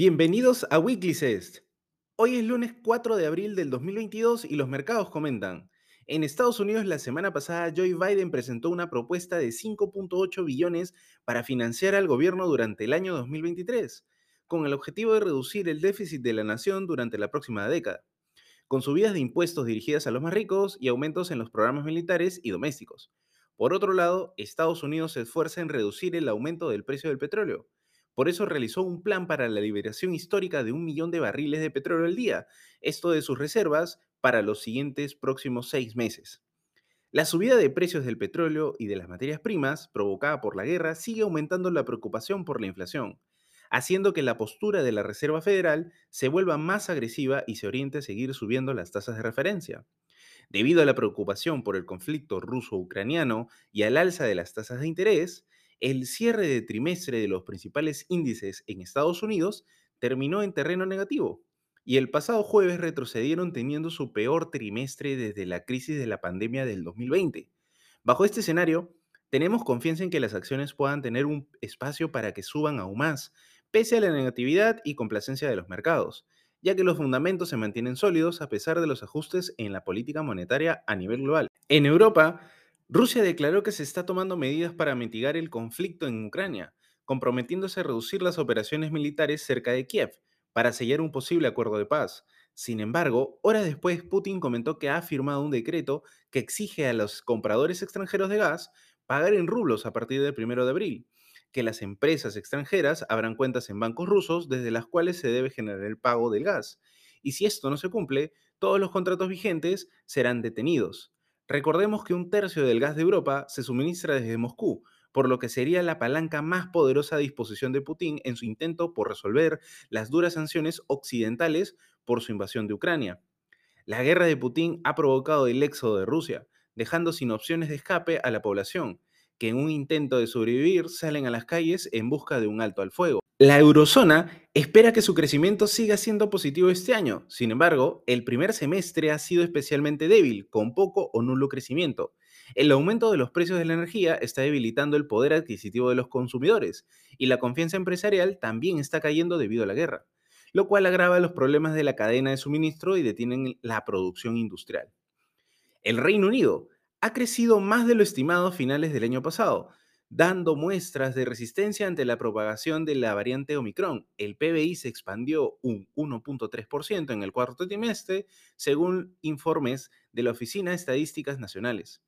Bienvenidos a Weekly Cest. Hoy es lunes 4 de abril del 2022 y los mercados comentan. En Estados Unidos la semana pasada Joe Biden presentó una propuesta de 5.8 billones para financiar al gobierno durante el año 2023, con el objetivo de reducir el déficit de la nación durante la próxima década, con subidas de impuestos dirigidas a los más ricos y aumentos en los programas militares y domésticos. Por otro lado, Estados Unidos se esfuerza en reducir el aumento del precio del petróleo, por eso realizó un plan para la liberación histórica de un millón de barriles de petróleo al día, esto de sus reservas para los siguientes próximos seis meses. La subida de precios del petróleo y de las materias primas, provocada por la guerra, sigue aumentando la preocupación por la inflación, haciendo que la postura de la Reserva Federal se vuelva más agresiva y se oriente a seguir subiendo las tasas de referencia. Debido a la preocupación por el conflicto ruso-ucraniano y al alza de las tasas de interés, el cierre de trimestre de los principales índices en Estados Unidos terminó en terreno negativo y el pasado jueves retrocedieron teniendo su peor trimestre desde la crisis de la pandemia del 2020. Bajo este escenario, tenemos confianza en que las acciones puedan tener un espacio para que suban aún más, pese a la negatividad y complacencia de los mercados, ya que los fundamentos se mantienen sólidos a pesar de los ajustes en la política monetaria a nivel global. En Europa, Rusia declaró que se está tomando medidas para mitigar el conflicto en Ucrania, comprometiéndose a reducir las operaciones militares cerca de Kiev para sellar un posible acuerdo de paz. Sin embargo, horas después Putin comentó que ha firmado un decreto que exige a los compradores extranjeros de gas pagar en rublos a partir del 1 de abril, que las empresas extranjeras abran cuentas en bancos rusos desde las cuales se debe generar el pago del gas. Y si esto no se cumple, todos los contratos vigentes serán detenidos. Recordemos que un tercio del gas de Europa se suministra desde Moscú, por lo que sería la palanca más poderosa a disposición de Putin en su intento por resolver las duras sanciones occidentales por su invasión de Ucrania. La guerra de Putin ha provocado el éxodo de Rusia, dejando sin opciones de escape a la población, que en un intento de sobrevivir salen a las calles en busca de un alto al fuego. La eurozona espera que su crecimiento siga siendo positivo este año. Sin embargo, el primer semestre ha sido especialmente débil, con poco o nulo crecimiento. El aumento de los precios de la energía está debilitando el poder adquisitivo de los consumidores y la confianza empresarial también está cayendo debido a la guerra, lo cual agrava los problemas de la cadena de suministro y detienen la producción industrial. El Reino Unido ha crecido más de lo estimado a finales del año pasado, dando muestras de resistencia ante la propagación de la variante Omicron. El PBI se expandió un 1.3% en el cuarto trimestre, según informes de la Oficina de Estadísticas Nacionales.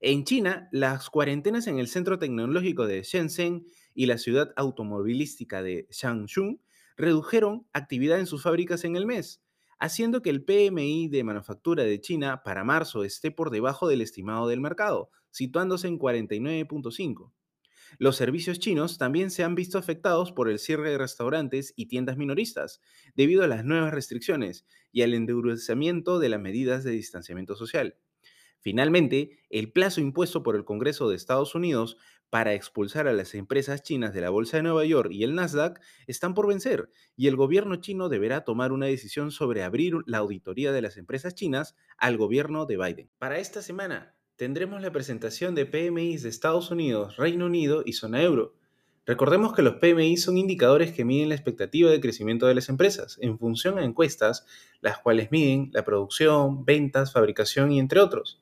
En China, las cuarentenas en el centro tecnológico de Shenzhen y la ciudad automovilística de Changchun redujeron actividad en sus fábricas en el mes, haciendo que el PMI de manufactura de China para marzo esté por debajo del estimado del mercado, situándose en 49.5. Los servicios chinos también se han visto afectados por el cierre de restaurantes y tiendas minoristas, debido a las nuevas restricciones y al endurecimiento de las medidas de distanciamiento social. Finalmente, el plazo impuesto por el Congreso de Estados Unidos para expulsar a las empresas chinas de la Bolsa de Nueva York y el Nasdaq están por vencer y el gobierno chino deberá tomar una decisión sobre abrir la auditoría de las empresas chinas al gobierno de Biden. Para esta semana tendremos la presentación de PMI de Estados Unidos, Reino Unido y zona euro. Recordemos que los PMI son indicadores que miden la expectativa de crecimiento de las empresas en función a encuestas, las cuales miden la producción, ventas, fabricación y entre otros.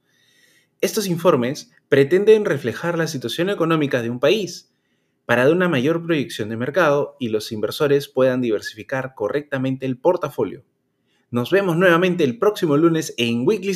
Estos informes pretenden reflejar la situación económica de un país para dar una mayor proyección de mercado y los inversores puedan diversificar correctamente el portafolio. Nos vemos nuevamente el próximo lunes en Weekly.